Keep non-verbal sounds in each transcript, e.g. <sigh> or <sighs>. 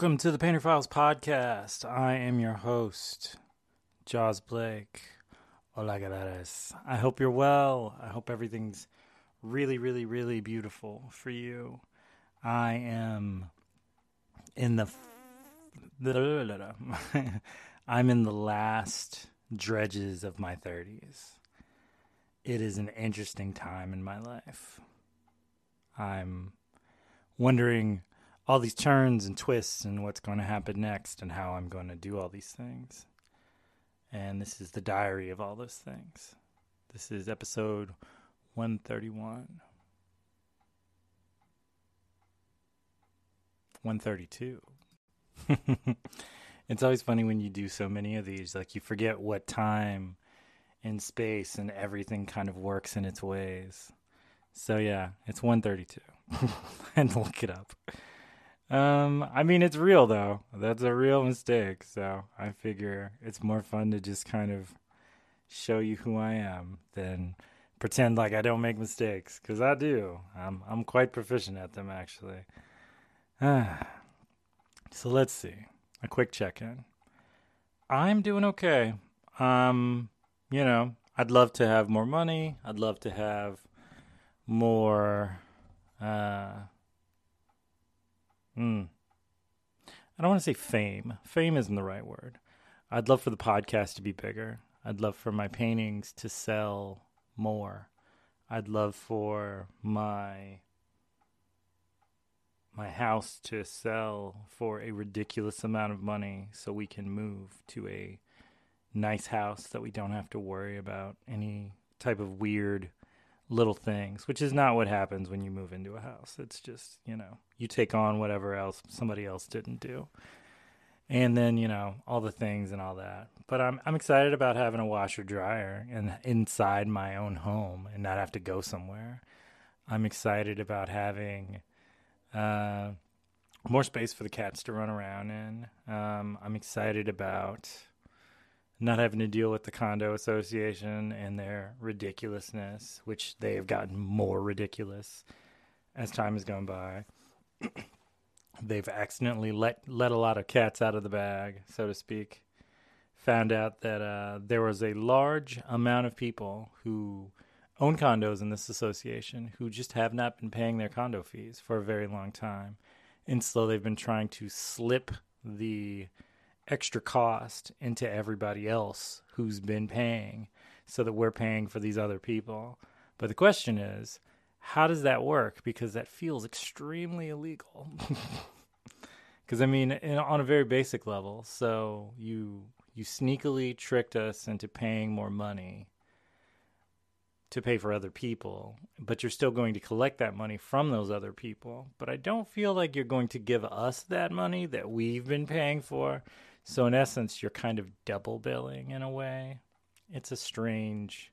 Welcome to the Painter Files podcast. I am your host, Jaws Blake. Hola, galleras. I hope you're well. I hope everything's really, really, really beautiful for you. I am in the. <laughs> I'm in the last dredges of my 30s. It is an interesting time in my life. I'm wondering all these turns and twists and what's going to happen next and how I'm going to do all these things. And this is the diary of all those things. This is episode 131. 132. <laughs> it's always funny when you do so many of these, like you forget what time and space and everything kind of works in its ways. So yeah, it's 132. <laughs> and look it up. Um, I mean, it's real though. That's a real mistake. So I figure it's more fun to just kind of show you who I am than pretend like I don't make mistakes because I do. I'm I'm quite proficient at them actually. Ah. <sighs> So let's see. A quick check-in. I'm doing okay. Um, you know, I'd love to have more money. I'd love to have more uh Mm. I don't want to say fame. Fame isn't the right word. I'd love for the podcast to be bigger. I'd love for my paintings to sell more. I'd love for my my house to sell for a ridiculous amount of money so we can move to a nice house that we don't have to worry about any type of weird little things, which is not what happens when you move into a house. It's just, you know, you take on whatever else somebody else didn't do. And then, you know, all the things and all that. But I'm I'm excited about having a washer dryer and inside my own home and not have to go somewhere. I'm excited about having uh, more space for the cats to run around in. Um, I'm excited about not having to deal with the condo association and their ridiculousness, which they have gotten more ridiculous as time has gone by. <clears throat> They've accidentally let let a lot of cats out of the bag, so to speak. Found out that uh, there was a large amount of people who own condos in this association who just have not been paying their condo fees for a very long time, and so they've been trying to slip the extra cost into everybody else who's been paying so that we're paying for these other people. But the question is, how does that work? Because that feels extremely illegal. <laughs> Because I mean, in, on a very basic level, so you you sneakily tricked us into paying more money to pay for other people, but you're still going to collect that money from those other people. But I don't feel like you're going to give us that money that we've been paying for. So in essence, you're kind of double billing in a way. It's a strange,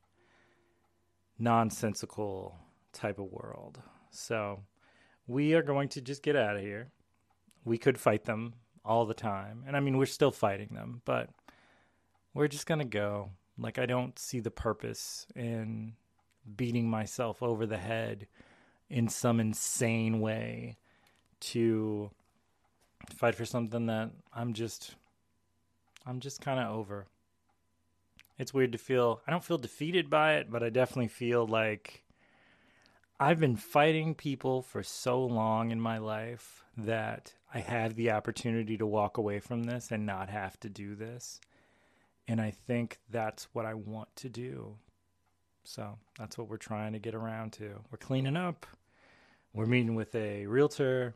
nonsensical type of world. So we are going to just get out of here. We could fight them all the time. And I mean, we're still fighting them, but we're just going to go. Like, I don't see the purpose in beating myself over the head in some insane way to fight for something that I'm just I'm just kind of over. It's weird to feel, I don't feel defeated by it, but I definitely feel like I've been fighting people for so long in my life that I have the opportunity to walk away from this and not have to do this. And I think that's what I want to do. So that's what we're trying to get around to. We're cleaning up. We're meeting with a realtor.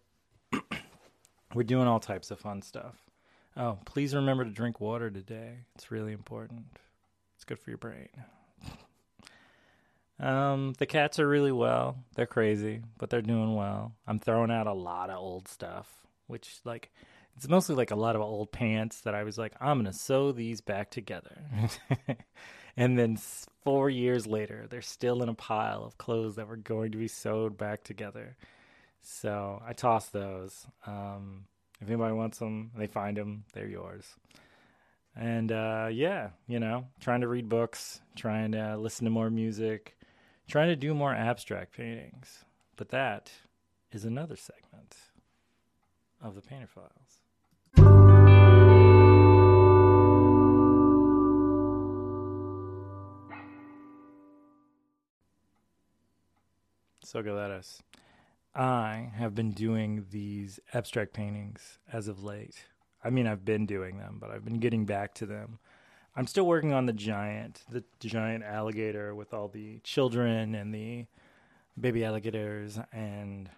<clears throat> we're doing all types of fun stuff. Oh, please remember to drink water today. It's really important. It's good for your brain. <laughs> um, the cats are really well. They're crazy, but they're doing well. I'm throwing out a lot of old stuff, which like it's mostly like a lot of old pants that I was like, I'm gonna sew these back together. <laughs> and then four years later, they're still in a pile of clothes that were going to be sewed back together. So I tossed those. Um, if anybody wants them, they find them. They're yours. And uh, yeah, you know, trying to read books, trying to listen to more music, trying to do more abstract paintings. But that is another segment of the Painter Files. So good at us. I have been doing these abstract paintings as of late. I mean, I've been doing them, but I've been getting back to them. I'm still working on the giant, the giant alligator with all the children and the baby alligators and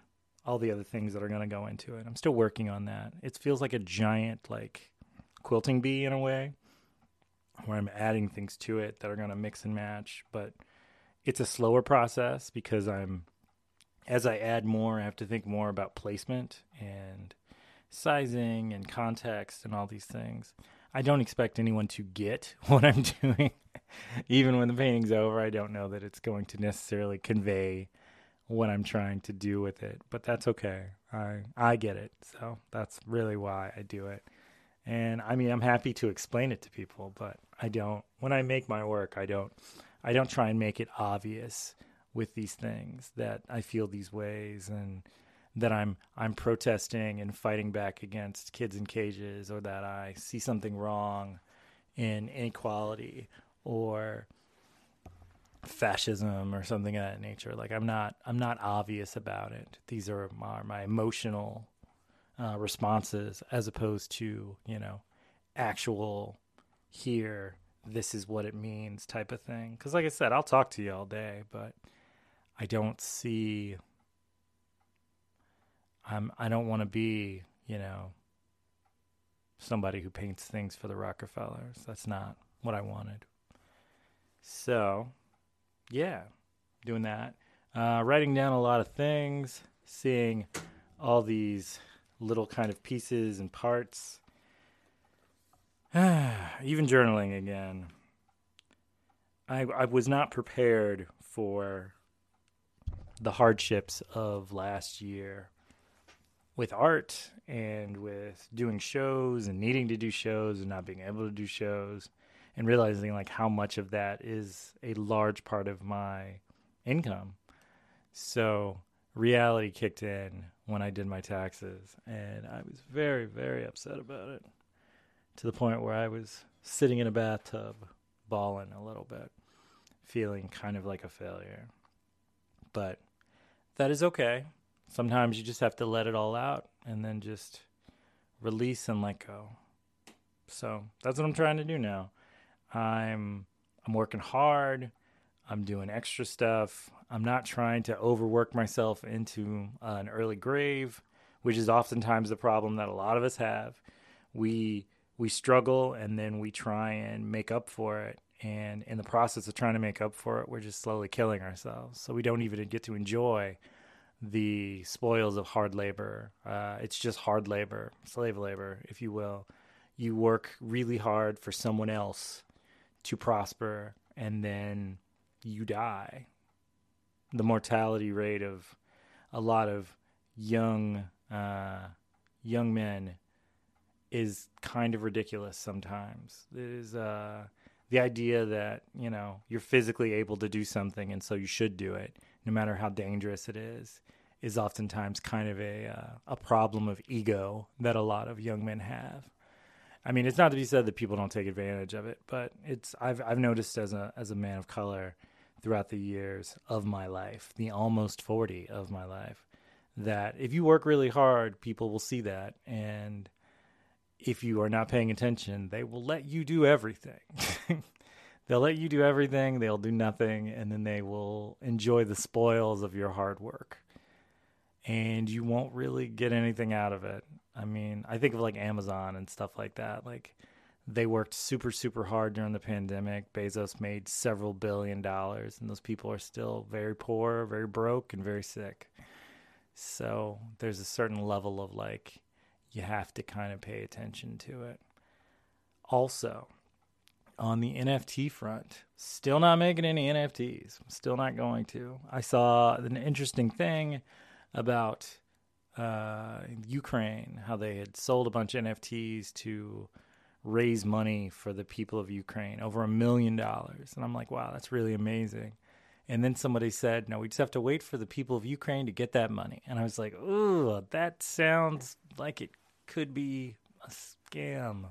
all the other things that are going to go into it. I'm still working on that. It feels like a giant like quilting bee in a way where I'm adding things to it that are going to mix and match, but it's a slower process because I'm as I add more, I have to think more about placement and sizing and context and all these things. I don't expect anyone to get <laughs> what I'm doing. Even when the painting's over, I don't know that it's going to necessarily convey what I'm trying to do with it, but that's okay. I I get it. So that's really why I do it. And I mean, I'm happy to explain it to people, but I don't when I make my work, I don't I don't try and make it obvious with these things that I feel these ways and that I'm I'm protesting and fighting back against kids in cages or that I see something wrong in inequality or fascism or something of that nature. Like I'm not I'm not obvious about it. These are my, my emotional uh, responses as opposed to you know actual here this is what it means type of thing. Because like I said, I'll talk to you all day, but I don't see. I'm. I don't want to be you know somebody who paints things for the Rockefellers. That's not what I wanted. So yeah, doing that. Uh, writing down a lot of things, seeing all these little kind of pieces and parts. <sighs> Even journaling again. I, I was not prepared for the hardships of last year with art and with doing shows and needing to do shows and not being able to do shows and realizing like how much of that is a large part of my income. So reality kicked in when I did my taxes and I was very very upset about it to the point where I was sitting in a bathtub bawling a little bit, feeling kind of like a failure. But that is okay. Sometimes you just have to let it all out and then just release and let go. So that's what I'm trying to do now. I'm I'm working hard. I'm doing extra stuff. I'm not trying to overwork myself into uh, an early grave, which is oftentimes the problem that a lot of us have. We we struggle and then we try and make up for it, and in the process of trying to make up for it, we're just slowly killing ourselves. So we don't even get to enjoy the spoils of hard labor. Uh, it's just hard labor, slave labor, if you will. You work really hard for someone else to prosper and then you die. The mortality rate of a lot of young uh, young men is kind of ridiculous sometimes. It is uh, the idea that you know you're physically able to do something and so you should do it, no matter how dangerous it is, is oftentimes kind of a uh, a problem of ego that a lot of young men have. I mean, it's not to be said that people don't take advantage of it, but it's I've I've noticed as a as a man of color throughout the years of my life, the almost 40 of my life, that if you work really hard, people will see that and if you are not paying attention, they will let you do everything. <laughs> <laughs> they'll let you do everything, they'll do nothing, and then they will enjoy the spoils of your hard work. And you won't really get anything out of it. I mean, I think of like Amazon and stuff like that. Like they worked super, super hard during the pandemic. Bezos made several billion dollars, and those people are still very poor, very broke, and very sick. So there's a certain level of like, you have to kind of pay attention to it. Also, on the NFT front, still not making any NFTs. Still not going to. I saw an interesting thing about uh, Ukraine, how they had sold a bunch of NFTs to raise money for the people of Ukraine, over a million dollars. And I'm like, wow, that's really amazing. And then somebody said, no, we just have to wait for the people of Ukraine to get that money. And I was like, ooh, that sounds like it could be a scam.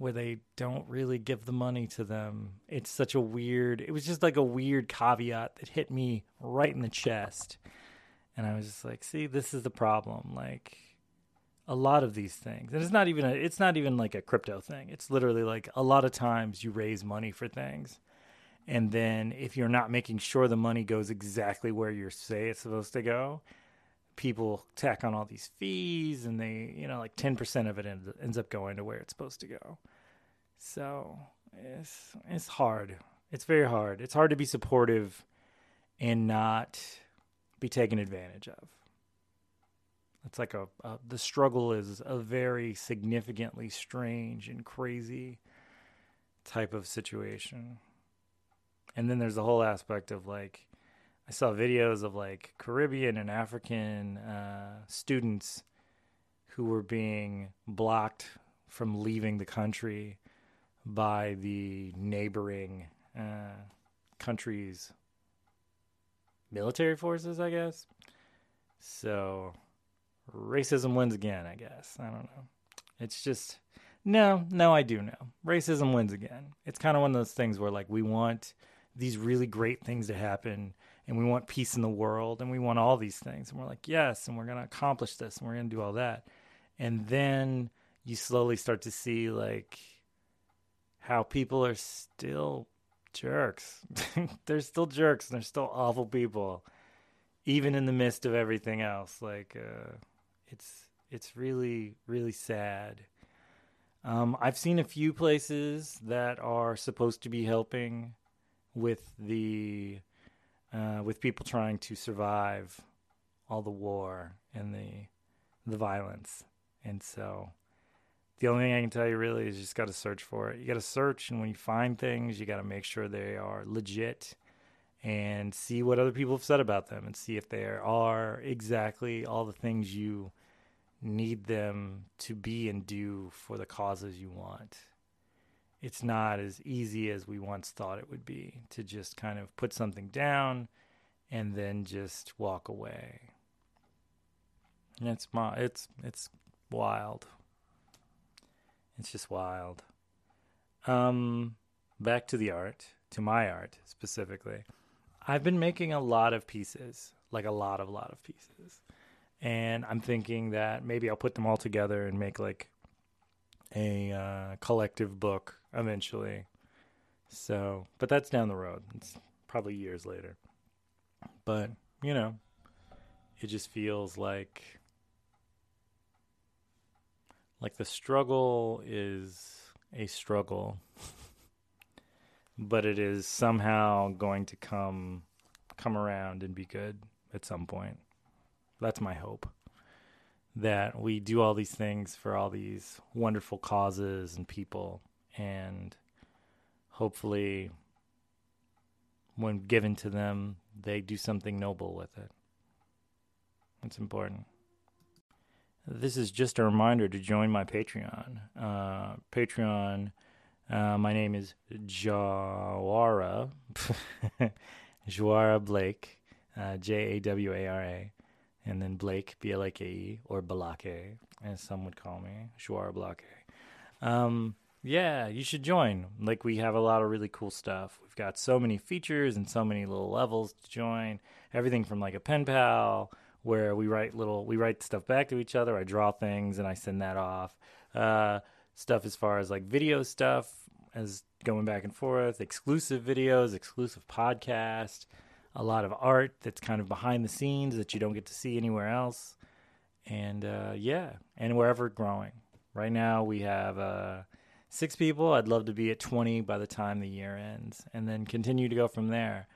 Where they don't really give the money to them. It's such a weird, it was just like a weird caveat that hit me right in the chest. And I was just like, see, this is the problem. Like a lot of these things. And it's not even a, it's not even like a crypto thing. It's literally like a lot of times you raise money for things. And then if you're not making sure the money goes exactly where you say it's supposed to go, people tack on all these fees and they, you know, like 10% of it ends, ends up going to where it's supposed to go. So it's, it's hard. It's very hard. It's hard to be supportive and not be taken advantage of. It's like a, a, the struggle is a very significantly strange and crazy type of situation. And then there's the whole aspect of like I saw videos of like Caribbean and African uh, students who were being blocked from leaving the country by the neighboring uh, countries' military forces, I guess. So racism wins again, I guess. I don't know. It's just no, no, I do know. Racism wins again. It's kind of one of those things where like we want these really great things to happen and we want peace in the world and we want all these things and we're like, "Yes, and we're going to accomplish this and we're going to do all that." And then you slowly start to see like how people are still jerks. <laughs> they're still jerks and they're still awful people even in the midst of everything else. Like uh it's it's really really sad. Um, I've seen a few places that are supposed to be helping with the uh, with people trying to survive all the war and the the violence, and so the only thing I can tell you really is you just got to search for it. You got to search, and when you find things, you got to make sure they are legit and see what other people have said about them and see if they are exactly all the things you need them to be and do for the causes you want. It's not as easy as we once thought it would be to just kind of put something down and then just walk away. It's my it's it's wild. It's just wild. Um back to the art, to my art specifically. I've been making a lot of pieces, like a lot of lot of pieces and I'm thinking that maybe I'll put them all together and make like a uh, collective book eventually. So, but that's down the road. It's probably years later. But, you know, it just feels like like the struggle is a struggle. but it is somehow going to come come around and be good at some point. That's my hope. That we do all these things for all these wonderful causes and people, and hopefully, when given to them, they do something noble with it. It's important. This is just a reminder to join my Patreon. Uh, Patreon, uh, my name is Jawara, <laughs> Jawara Blake, uh, J A W A R A and then Blake, B L A K E, or Balake, as some would call me, Shuar Balake. Um, yeah, you should join. Like, we have a lot of really cool stuff. We've got so many features and so many little levels to join. Everything from like a pen pal, where we write little, we write stuff back to each other. I draw things and I send that off. Uh, stuff as far as like video stuff, as going back and forth, exclusive videos, exclusive podcast a lot of art that's kind of behind the scenes that you don't get to see anywhere else. And uh, yeah, and we're ever growing. Right now we have uh, six people. I'd love to be at 20 by the time the year ends and then continue to go from there.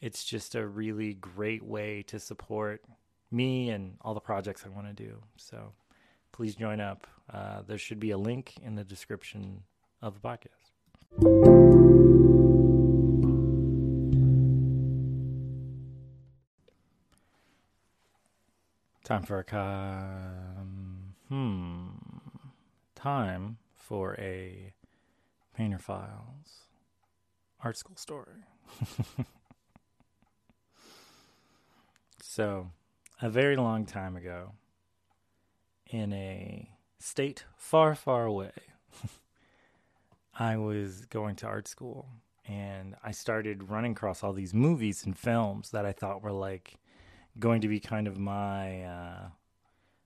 It's just a really great way to support me and all the projects I want to do. So please join up. Uh, there should be a link in the description of the podcast. Time for a um, hmm. Time for a Painter Files art school story. so, a very long time ago, in a state far, far away, <laughs> I was going to art school and I started running across all these movies and films that I thought were like going to be kind of my uh,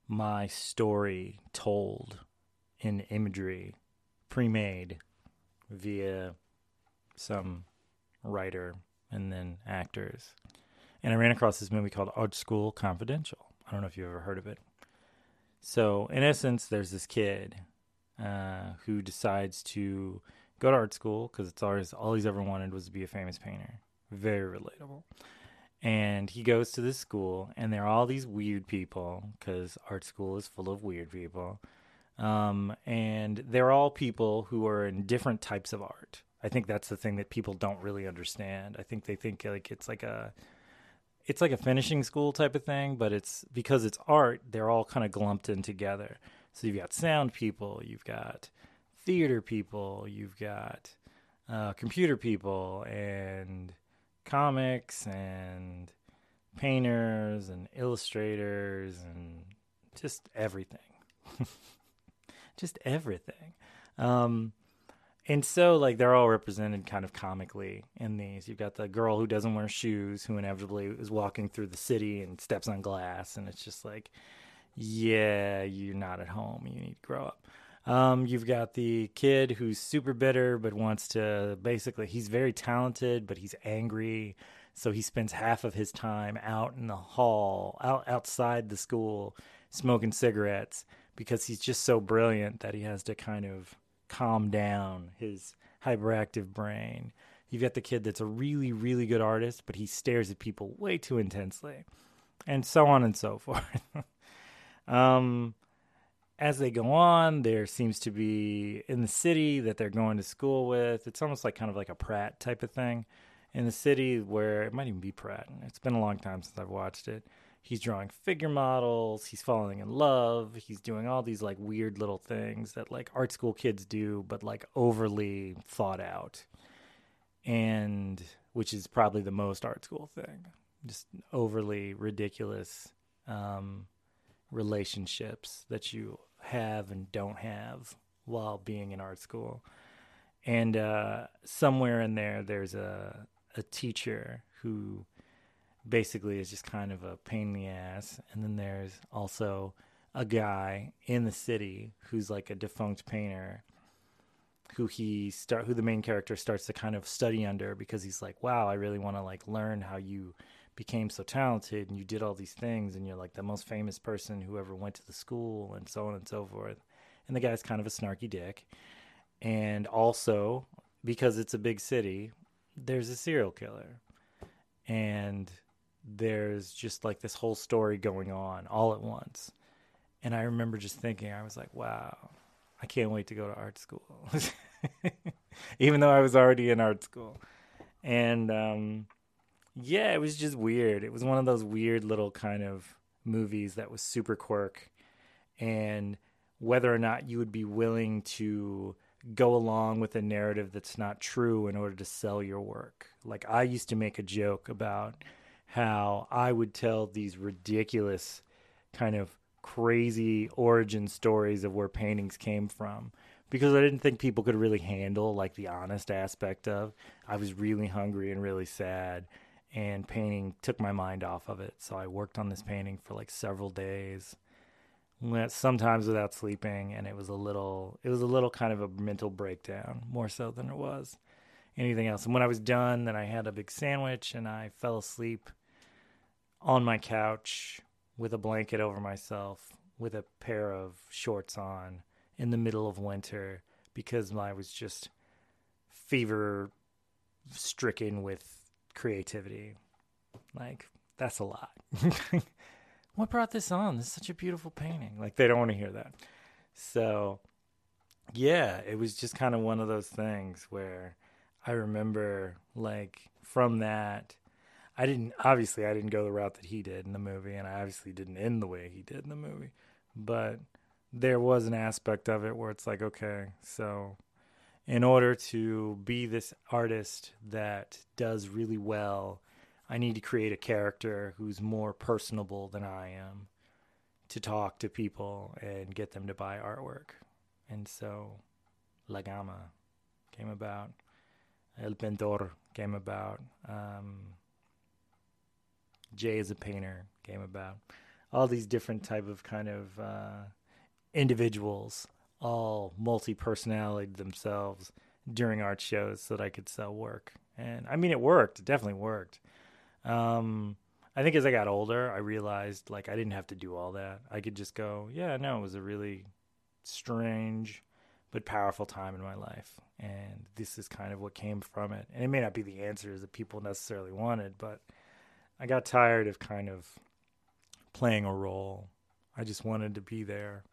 my story told in imagery, pre-made via some writer and then actors. And I ran across this movie called Art School Confidential. I don't know if you've ever heard of it. So, in essence, there's this kid uh, who decides to go to art school because it's always all he's ever wanted was to be a famous painter. Very relatable. And he goes to this school, and there are all these weird people because art school is full of weird people. Um, and they're all people who are in different types of art. I think that's the thing that people don't really understand. I think they think like it's like a it's like a finishing school type of thing, but it's because it's art, they're all kind of glumped in together. So you've got sound people, you've got theater people, you've got uh, computer people, and comics, and painters, and illustrators, and just everything. <laughs> just everything. Um, and so like they're all represented kind of comically in these. You've got the girl who doesn't wear shoes who inevitably is walking through the city and steps on glass and it's just like yeah you're not at home. You need to grow up. Um, you've got the kid who's super bitter but wants to basically he's very talented but he's angry. So he spends half of his time out in the hall out outside the school smoking cigarettes because he's just so brilliant that he has to kind of calm down his hyperactive brain. You've got the kid that's a really, really good artist, but he stares at people way too intensely, and so on and so <laughs> forth. um, as they go on, there seems to be in the city that they're going to school with. It's almost like kind of like a Pratt type of thing in the city where it might even be Pratt. It's been a long time since I've watched it he's drawing figure models, he's falling in love, he's doing all these like weird little things that like art school kids do, but like overly thought out. And which is probably the most art school thing. Just overly ridiculous um, relationships that you have and don't have while being in art school. And uh, somewhere in there, there's a a teacher who basically is just kind of a pain in the ass. And then there's also a guy in the city who's like a defunct painter who he start who the main character starts to kind of study under because he's like, wow, I really want to like learn how you became so talented and you did all these things and you're like the most famous person who ever went to the school and so on and so forth. And the guy's kind of a snarky dick. And also because it's a big city, there's a serial killer. And there's just like this whole story going on all at once. And I remember just thinking, I was like, wow, I can't wait to go to art school. <laughs> Even though I was already in art school. And um, yeah, it was just weird. It was one of those weird little kind of movies that was super quirk. And whether or not you would be willing to go along with a narrative that's not true in order to sell your work. Like I used to make a joke about how I would tell these ridiculous kind of crazy origin stories of where paintings came from. Because I didn't think people could really handle like the honest aspect of I was really hungry and really sad and painting took my mind off of it. So I worked on this painting for like several days sometimes without sleeping and it was a little it was a little kind of a mental breakdown more so than it was anything else and when I was done then I had a big sandwich and I fell asleep on my couch with a blanket over myself with a pair of shorts on in the middle of winter because I was just fever stricken with creativity. Like, that's a lot. <laughs> what brought this on? This is such a beautiful painting. Like, they don't want to hear that. So, yeah, it was just kind of one of those things where I remember, like, from that I didn't obviously I didn't go the route that he did in the movie, and I obviously didn't end the way he did in the movie. But there was an aspect of it where it's like, okay, so in order to be this artist that does really well, I need to create a character who's more personable than I am to talk to people and get them to buy artwork. And so, La Gama came about. El Pintor came about. Um, Jay is a painter came about. All these different type of kind of uh, individuals, all multi personality themselves during art shows so that I could sell work. And I mean, it worked. It definitely worked. Um, I think as I got older, I realized like I didn't have to do all that. I could just go, yeah, no, it was a really strange but powerful time in my life. And this is kind of what came from it. And it may not be the answers that people necessarily wanted, but I got tired of kind of playing a role. I just wanted to be there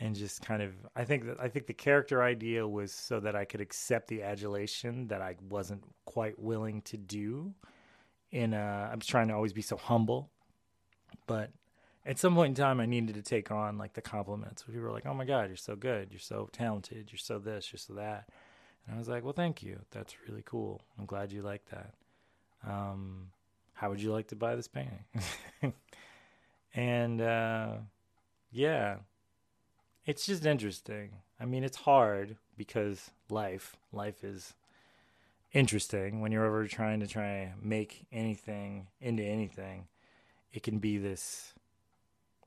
and just kind of I think that I think the character idea was so that I could accept the adulation that I wasn't quite willing to do in a, I'm trying to always be so humble, but at some point in time, I needed to take on like the compliments. People were like, "Oh my God, you're so good. You're so talented. You're so this. You're so that." And I was like, "Well, thank you. That's really cool. I'm glad you like that. Um, how would you like to buy this painting?" <laughs> and uh, yeah, it's just interesting. I mean, it's hard because life, life is interesting when you're ever trying to try and make anything into anything. It can be this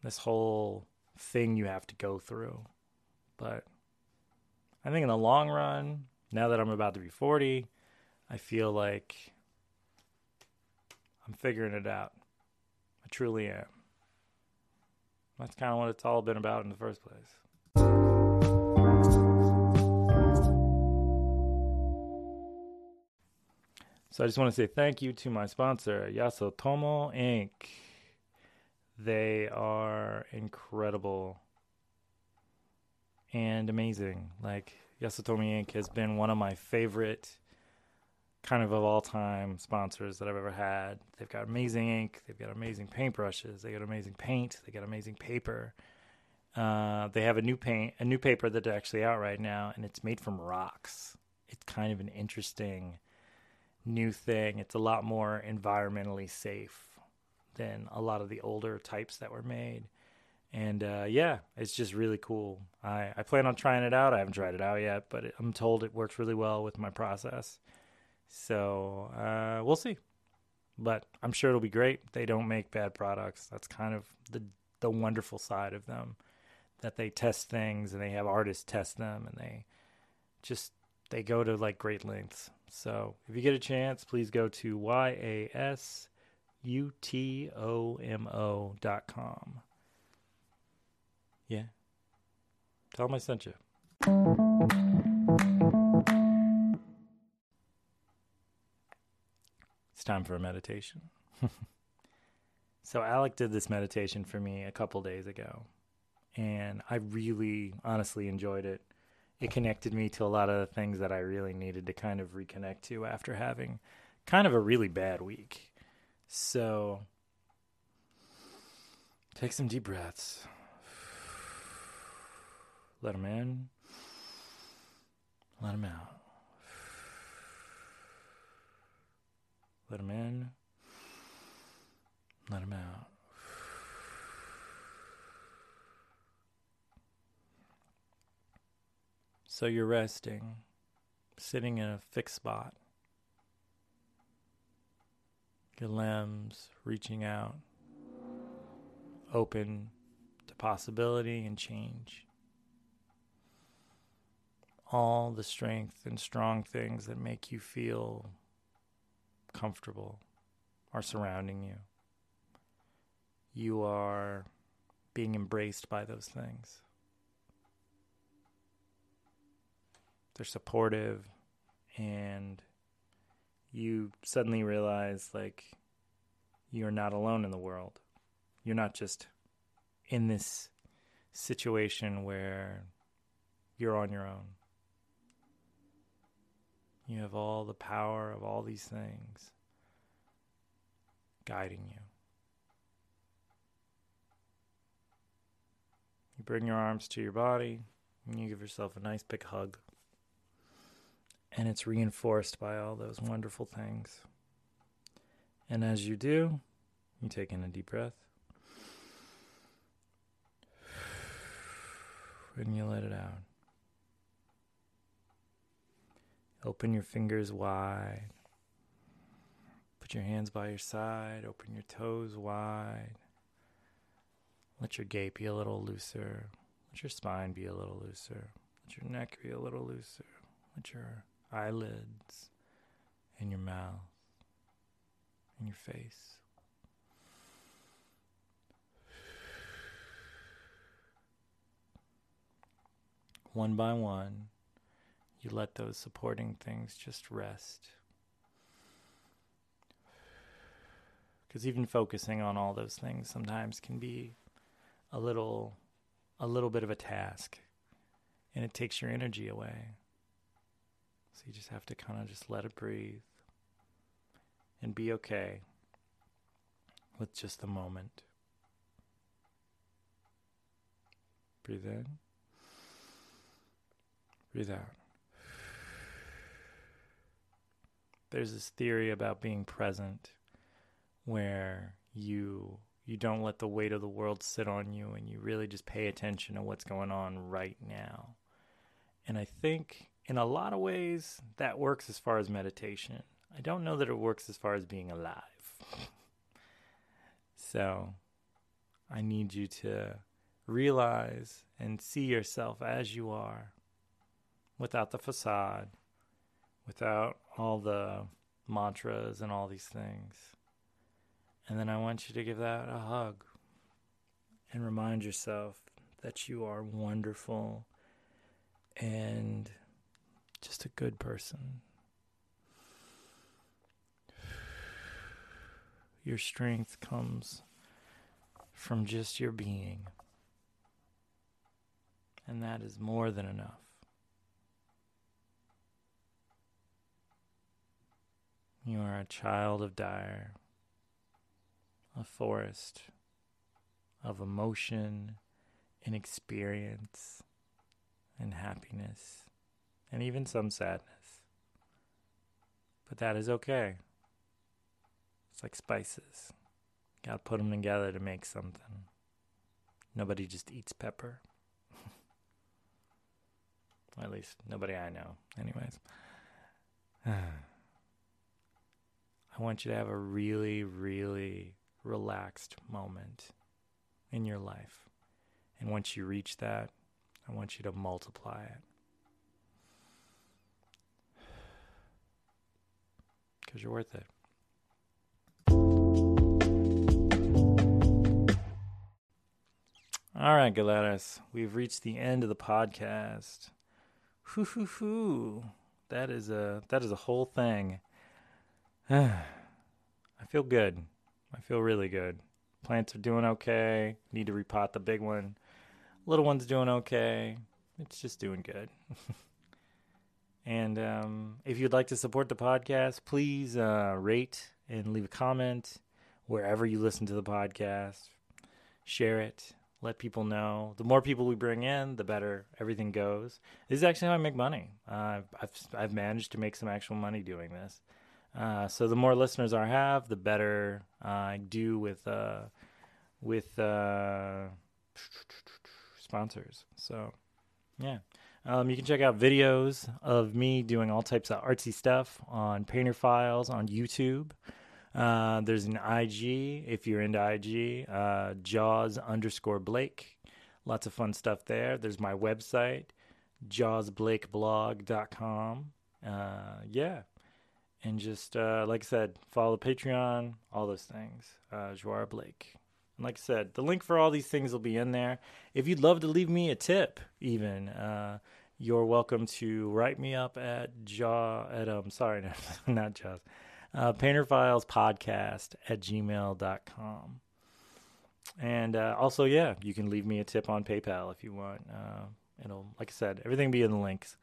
this whole thing you have to go through. But I think in the long run, now that I'm about to be 40, I feel like I'm figuring it out. I truly am. That's kind of what it's all been about in the first place. So I just want to say thank you to my sponsor, Yasutomo Inc. They are incredible and amazing. Like Yasutomo Inc. has been one of my favorite kind of of all time sponsors that I've ever had. They've got amazing ink, they've got amazing paintbrushes, they got amazing paint, they got amazing paper. Uh, they have a new paint, a new paper that's actually out right now, and it's made from rocks. It's kind of an interesting new thing. It's a lot more environmentally safe than a lot of the older types that were made. And uh, yeah, it's just really cool. I, I plan on trying it out. I haven't tried it out yet, but it, I'm told it works really well with my process. So uh, we'll see. But I'm sure it'll be great. They don't make bad products. That's kind of the the wonderful side of them that they test things and they have artists test them and they just they go to like great lengths. So if you get a chance, please go to y a s u t o m o dot com. Yeah, tell them I sent you. It's time for a meditation. <laughs> so Alec did this meditation for me a couple days ago, and I really honestly enjoyed it it connected me to a lot of the things that I really needed to kind of reconnect to after having kind of a really bad week. So take some deep breaths. Let them in. Let them out. Let them in. Let them out. So you're resting, sitting in a fixed spot. Your limbs reaching out, open to possibility and change. All the strength and strong things that make you feel comfortable are surrounding you. You are being embraced by those things. they're supportive and you suddenly realize like you're not alone in the world. You're not just in this situation where you're on your own. You have all the power of all these things guiding you. You bring your arms to your body and you give yourself a nice big hug and it's reinforced by all those wonderful things. And as you do, you take in a deep breath. And you let it out. Open your fingers wide. Put your hands by your side. Open your toes wide. Let your gait be a little looser. Let your spine be a little looser. Let your neck be a little looser. Let your eyelids and your mouth and your face. One by one, you let those supporting things just rest. Because even focusing on all those things sometimes can be a little a little bit of a task and it takes your energy away. So you just have to kind of just let it breathe and be okay with just the moment. Breathe in. Breathe out. There's this theory about being present where you you don't let the weight of the world sit on you and you really just pay attention to what's going on right now. And I think in a lot of ways that works as far as meditation. I don't know that it works as far as being alive. so I need you to realize and see yourself as you are without the facade, without all the mantras and all these things. And then I want you to give that a hug and remind yourself that you are wonderful and just a good person. Your strength comes from just your being. And that is more than enough. You are a child of Dire a forest of emotion and experience and happiness and even some sadness. But that is okay. It's like spices. Gotta put them together to make something. Nobody just eats pepper. <laughs> at least nobody I know. Anyways. <sighs> I want you to have a really, really relaxed moment in your life. And once you reach that, I want you to multiply it. Because you're worth it. All right, Galatas, we've reached the end of the podcast. Hoo hoo hoo. That is a that is a whole thing. <sighs> I feel good. I feel really good. Plants are doing okay. Need to repot the big one. Little one's doing okay. It's just doing good. <laughs> and um, if you'd like to support the podcast, please uh, rate and leave a comment wherever you listen to the podcast. Share it. Let people know. The more people we bring in, the better everything goes. This is actually how I make money. Uh, I've I've managed to make some actual money doing this. Uh, so the more listeners I have, the better I do with uh, with uh, sponsors. So yeah, um, you can check out videos of me doing all types of artsy stuff on Painter Files on YouTube. Uh, there's an IG if you're into IG, uh, Jaws underscore Blake. Lots of fun stuff there. There's my website, jawsblakeblog.com. Uh, yeah, and just uh, like I said, follow Patreon, all those things. Uh, Joar Blake. And like I said, the link for all these things will be in there. If you'd love to leave me a tip, even uh, you're welcome to write me up at Jaw at um sorry <laughs> not Jaws, uh, Painter Files Podcast at gmail.com. And uh, also, yeah, you can leave me a tip on PayPal if you want. Uh, it'll, like I said, everything be in the links.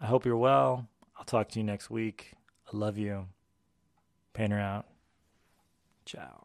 I hope you're well. I'll talk to you next week. I love you. Painter out. Ciao.